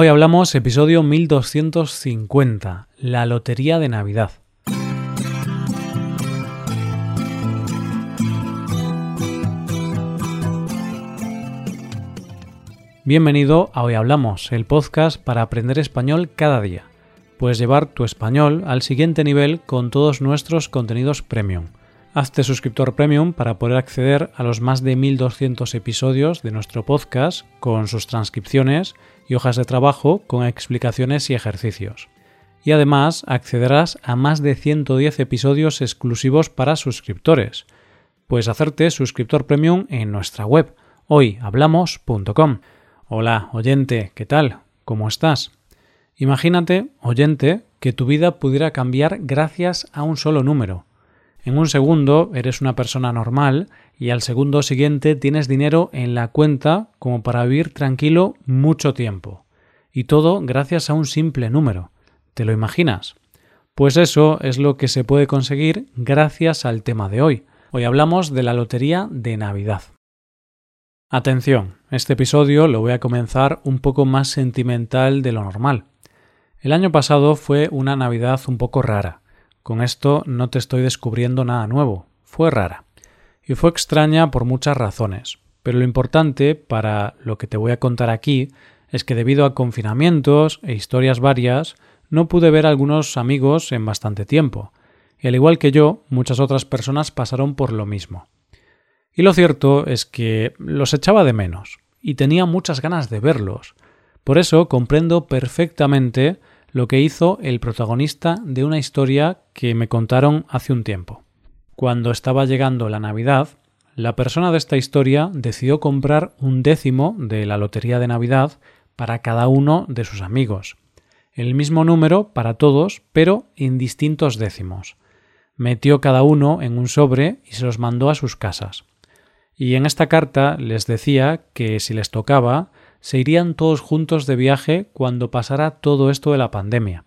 Hoy hablamos episodio 1250, la Lotería de Navidad. Bienvenido a Hoy Hablamos, el podcast para aprender español cada día. Puedes llevar tu español al siguiente nivel con todos nuestros contenidos premium. Hazte suscriptor premium para poder acceder a los más de 1200 episodios de nuestro podcast con sus transcripciones y hojas de trabajo con explicaciones y ejercicios. Y además accederás a más de 110 episodios exclusivos para suscriptores. Puedes hacerte suscriptor premium en nuestra web hoyhablamos.com. Hola, oyente, ¿qué tal? ¿Cómo estás? Imagínate, oyente, que tu vida pudiera cambiar gracias a un solo número en un segundo eres una persona normal y al segundo siguiente tienes dinero en la cuenta como para vivir tranquilo mucho tiempo. Y todo gracias a un simple número. ¿Te lo imaginas? Pues eso es lo que se puede conseguir gracias al tema de hoy. Hoy hablamos de la lotería de Navidad. Atención, este episodio lo voy a comenzar un poco más sentimental de lo normal. El año pasado fue una Navidad un poco rara. Con esto no te estoy descubriendo nada nuevo. Fue rara. Y fue extraña por muchas razones. Pero lo importante para lo que te voy a contar aquí es que debido a confinamientos e historias varias, no pude ver a algunos amigos en bastante tiempo. Y al igual que yo, muchas otras personas pasaron por lo mismo. Y lo cierto es que los echaba de menos, y tenía muchas ganas de verlos. Por eso comprendo perfectamente lo que hizo el protagonista de una historia que me contaron hace un tiempo. Cuando estaba llegando la Navidad, la persona de esta historia decidió comprar un décimo de la lotería de Navidad para cada uno de sus amigos. El mismo número para todos, pero en distintos décimos. Metió cada uno en un sobre y se los mandó a sus casas. Y en esta carta les decía que si les tocaba, se irían todos juntos de viaje cuando pasara todo esto de la pandemia.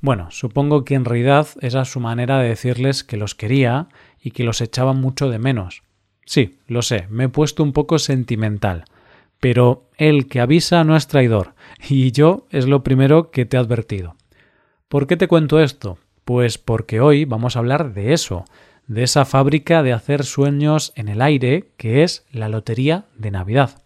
Bueno, supongo que en realidad era su manera de decirles que los quería y que los echaba mucho de menos. Sí, lo sé, me he puesto un poco sentimental, pero el que avisa no es traidor, y yo es lo primero que te he advertido. ¿Por qué te cuento esto? Pues porque hoy vamos a hablar de eso, de esa fábrica de hacer sueños en el aire que es la Lotería de Navidad.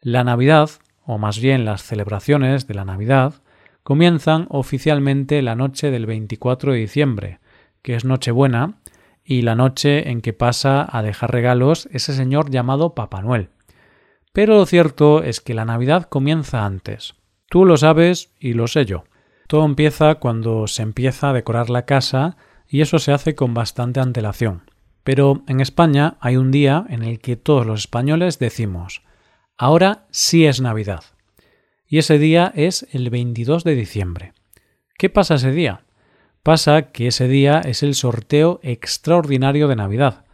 La Navidad, o más bien las celebraciones de la Navidad, comienzan oficialmente la noche del 24 de diciembre, que es Nochebuena, y la noche en que pasa a dejar regalos ese señor llamado Papá Noel. Pero lo cierto es que la Navidad comienza antes. Tú lo sabes y lo sé yo. Todo empieza cuando se empieza a decorar la casa y eso se hace con bastante antelación. Pero en España hay un día en el que todos los españoles decimos Ahora sí es Navidad. Y ese día es el 22 de diciembre. ¿Qué pasa ese día? Pasa que ese día es el sorteo extraordinario de Navidad,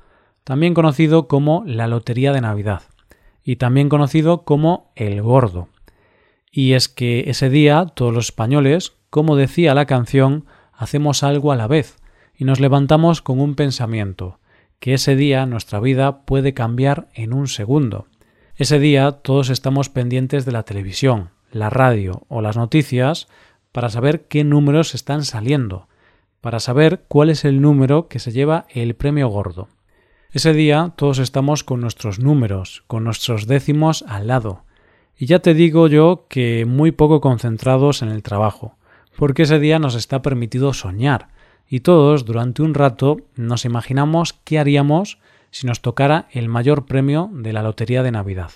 también conocido como la Lotería de Navidad, y también conocido como el Gordo. Y es que ese día todos los españoles, como decía la canción, hacemos algo a la vez, y nos levantamos con un pensamiento, que ese día nuestra vida puede cambiar en un segundo ese día todos estamos pendientes de la televisión, la radio o las noticias para saber qué números están saliendo, para saber cuál es el número que se lleva el premio gordo. Ese día todos estamos con nuestros números, con nuestros décimos al lado. Y ya te digo yo que muy poco concentrados en el trabajo, porque ese día nos está permitido soñar, y todos durante un rato nos imaginamos qué haríamos si nos tocara el mayor premio de la Lotería de Navidad.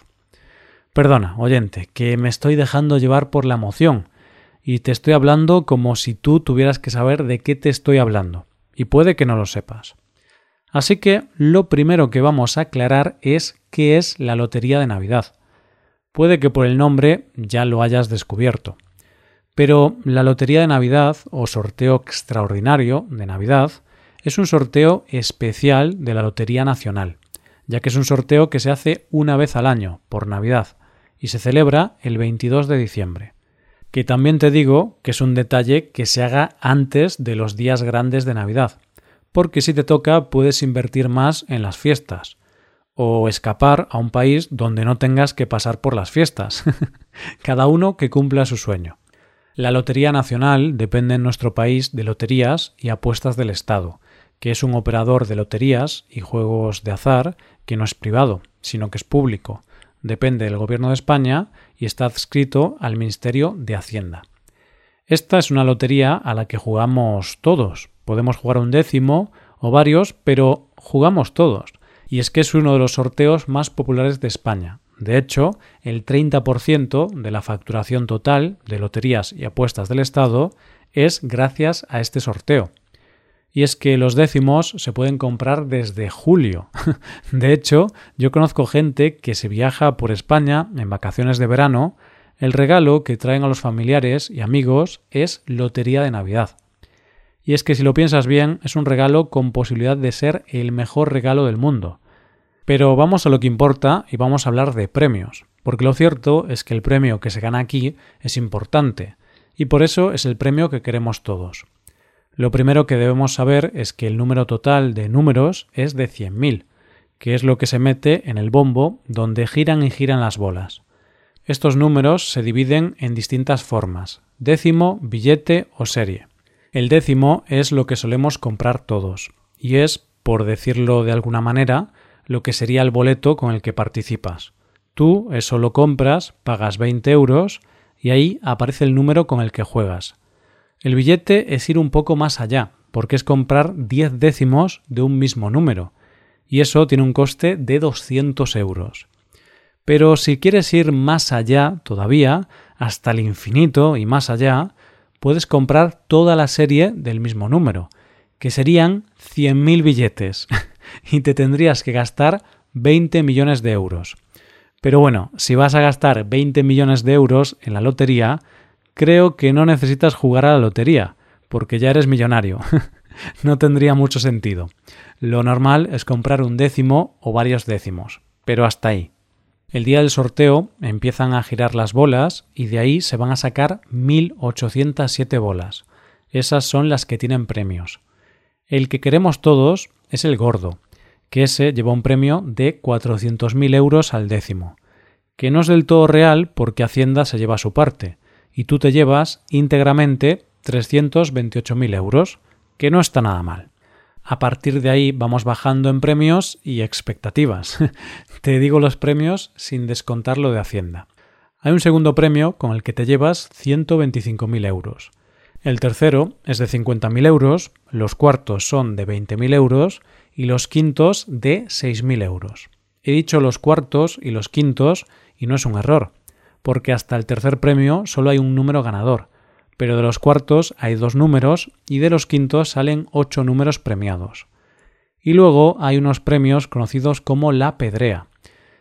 Perdona, oyente, que me estoy dejando llevar por la emoción, y te estoy hablando como si tú tuvieras que saber de qué te estoy hablando, y puede que no lo sepas. Así que lo primero que vamos a aclarar es qué es la Lotería de Navidad. Puede que por el nombre ya lo hayas descubierto. Pero la Lotería de Navidad o sorteo extraordinario de Navidad es un sorteo especial de la Lotería Nacional, ya que es un sorteo que se hace una vez al año, por Navidad, y se celebra el 22 de diciembre. Que también te digo que es un detalle que se haga antes de los días grandes de Navidad, porque si te toca puedes invertir más en las fiestas. o escapar a un país donde no tengas que pasar por las fiestas. Cada uno que cumpla su sueño. La Lotería Nacional depende en nuestro país de Loterías y Apuestas del Estado, que es un operador de loterías y juegos de azar que no es privado, sino que es público, depende del Gobierno de España y está adscrito al Ministerio de Hacienda. Esta es una lotería a la que jugamos todos. Podemos jugar un décimo o varios, pero jugamos todos y es que es uno de los sorteos más populares de España. De hecho, el 30% de la facturación total de loterías y apuestas del Estado es gracias a este sorteo. Y es que los décimos se pueden comprar desde julio. De hecho, yo conozco gente que se viaja por España en vacaciones de verano, el regalo que traen a los familiares y amigos es Lotería de Navidad. Y es que si lo piensas bien, es un regalo con posibilidad de ser el mejor regalo del mundo. Pero vamos a lo que importa y vamos a hablar de premios, porque lo cierto es que el premio que se gana aquí es importante, y por eso es el premio que queremos todos. Lo primero que debemos saber es que el número total de números es de 100.000, que es lo que se mete en el bombo donde giran y giran las bolas. Estos números se dividen en distintas formas, décimo, billete o serie. El décimo es lo que solemos comprar todos, y es, por decirlo de alguna manera, lo que sería el boleto con el que participas. Tú eso lo compras, pagas 20 euros y ahí aparece el número con el que juegas. El billete es ir un poco más allá, porque es comprar 10 décimos de un mismo número, y eso tiene un coste de 200 euros. Pero si quieres ir más allá todavía, hasta el infinito y más allá, puedes comprar toda la serie del mismo número, que serían 100.000 billetes, y te tendrías que gastar 20 millones de euros. Pero bueno, si vas a gastar 20 millones de euros en la lotería, creo que no necesitas jugar a la lotería, porque ya eres millonario. no tendría mucho sentido. Lo normal es comprar un décimo o varios décimos, pero hasta ahí. El día del sorteo empiezan a girar las bolas y de ahí se van a sacar 1807 bolas. Esas son las que tienen premios. El que queremos todos es el gordo, que ese lleva un premio de 400.000 euros al décimo, que no es del todo real porque Hacienda se lleva su parte, y tú te llevas íntegramente 328.000 euros, que no está nada mal. A partir de ahí vamos bajando en premios y expectativas. te digo los premios sin descontar lo de Hacienda. Hay un segundo premio con el que te llevas 125.000 euros. El tercero es de 50.000 euros, los cuartos son de 20.000 euros y los quintos de 6.000 euros. He dicho los cuartos y los quintos y no es un error, porque hasta el tercer premio solo hay un número ganador, pero de los cuartos hay dos números y de los quintos salen ocho números premiados. Y luego hay unos premios conocidos como la pedrea,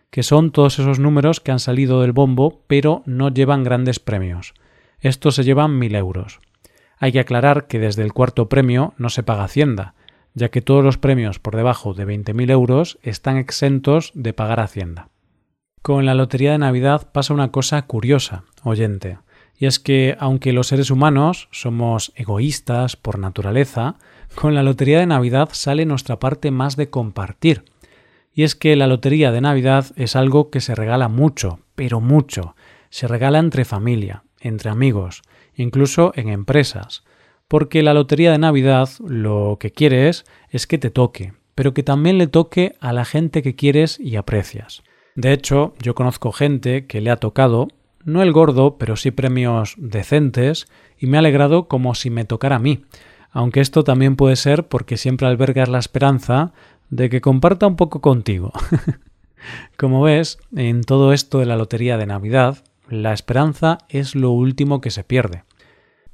que son todos esos números que han salido del bombo pero no llevan grandes premios. Estos se llevan mil euros. Hay que aclarar que desde el cuarto premio no se paga Hacienda, ya que todos los premios por debajo de 20.000 euros están exentos de pagar Hacienda. Con la Lotería de Navidad pasa una cosa curiosa, oyente, y es que aunque los seres humanos somos egoístas por naturaleza, con la Lotería de Navidad sale nuestra parte más de compartir. Y es que la Lotería de Navidad es algo que se regala mucho, pero mucho. Se regala entre familia, entre amigos, incluso en empresas porque la lotería de Navidad lo que quieres es que te toque, pero que también le toque a la gente que quieres y aprecias. De hecho, yo conozco gente que le ha tocado, no el gordo, pero sí premios decentes, y me ha alegrado como si me tocara a mí, aunque esto también puede ser porque siempre albergas la esperanza de que comparta un poco contigo. como ves, en todo esto de la lotería de Navidad, la esperanza es lo último que se pierde.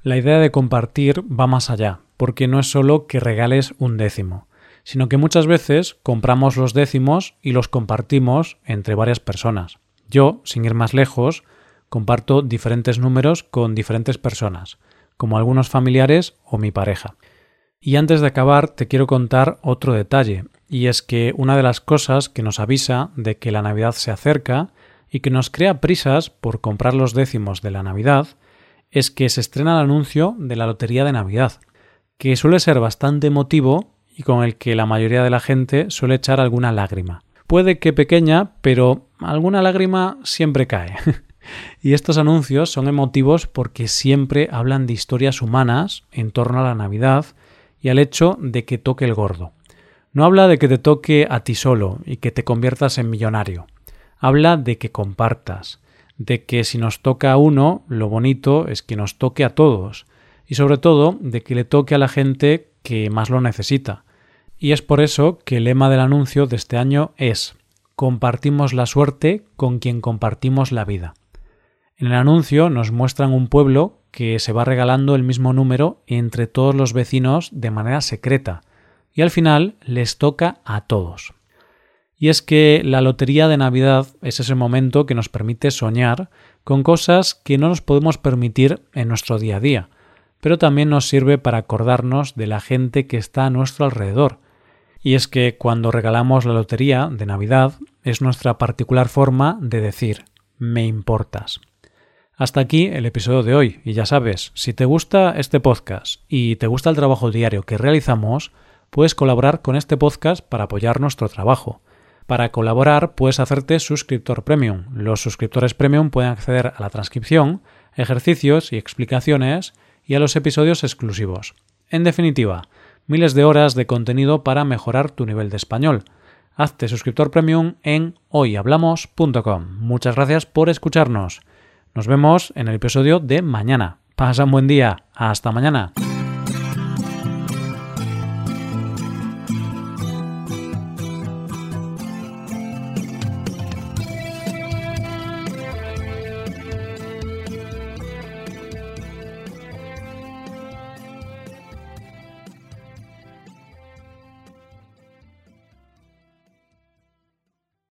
La idea de compartir va más allá, porque no es solo que regales un décimo, sino que muchas veces compramos los décimos y los compartimos entre varias personas. Yo, sin ir más lejos, comparto diferentes números con diferentes personas, como algunos familiares o mi pareja. Y antes de acabar te quiero contar otro detalle, y es que una de las cosas que nos avisa de que la Navidad se acerca y que nos crea prisas por comprar los décimos de la Navidad es que se estrena el anuncio de la Lotería de Navidad, que suele ser bastante emotivo y con el que la mayoría de la gente suele echar alguna lágrima. puede que pequeña, pero alguna lágrima siempre cae. y estos anuncios son emotivos porque siempre hablan de historias humanas en torno a la Navidad y al hecho de que toque el gordo. No habla de que te toque a ti solo y que te conviertas en millonario. Habla de que compartas, de que si nos toca a uno, lo bonito es que nos toque a todos, y sobre todo de que le toque a la gente que más lo necesita. Y es por eso que el lema del anuncio de este año es Compartimos la suerte con quien compartimos la vida. En el anuncio nos muestran un pueblo que se va regalando el mismo número entre todos los vecinos de manera secreta, y al final les toca a todos. Y es que la lotería de Navidad es ese momento que nos permite soñar con cosas que no nos podemos permitir en nuestro día a día, pero también nos sirve para acordarnos de la gente que está a nuestro alrededor. Y es que cuando regalamos la lotería de Navidad es nuestra particular forma de decir me importas. Hasta aquí el episodio de hoy, y ya sabes, si te gusta este podcast y te gusta el trabajo diario que realizamos, puedes colaborar con este podcast para apoyar nuestro trabajo. Para colaborar puedes hacerte suscriptor premium. Los suscriptores premium pueden acceder a la transcripción, ejercicios y explicaciones y a los episodios exclusivos. En definitiva, miles de horas de contenido para mejorar tu nivel de español. Hazte suscriptor premium en hoyhablamos.com. Muchas gracias por escucharnos. Nos vemos en el episodio de mañana. Pasa un buen día. Hasta mañana.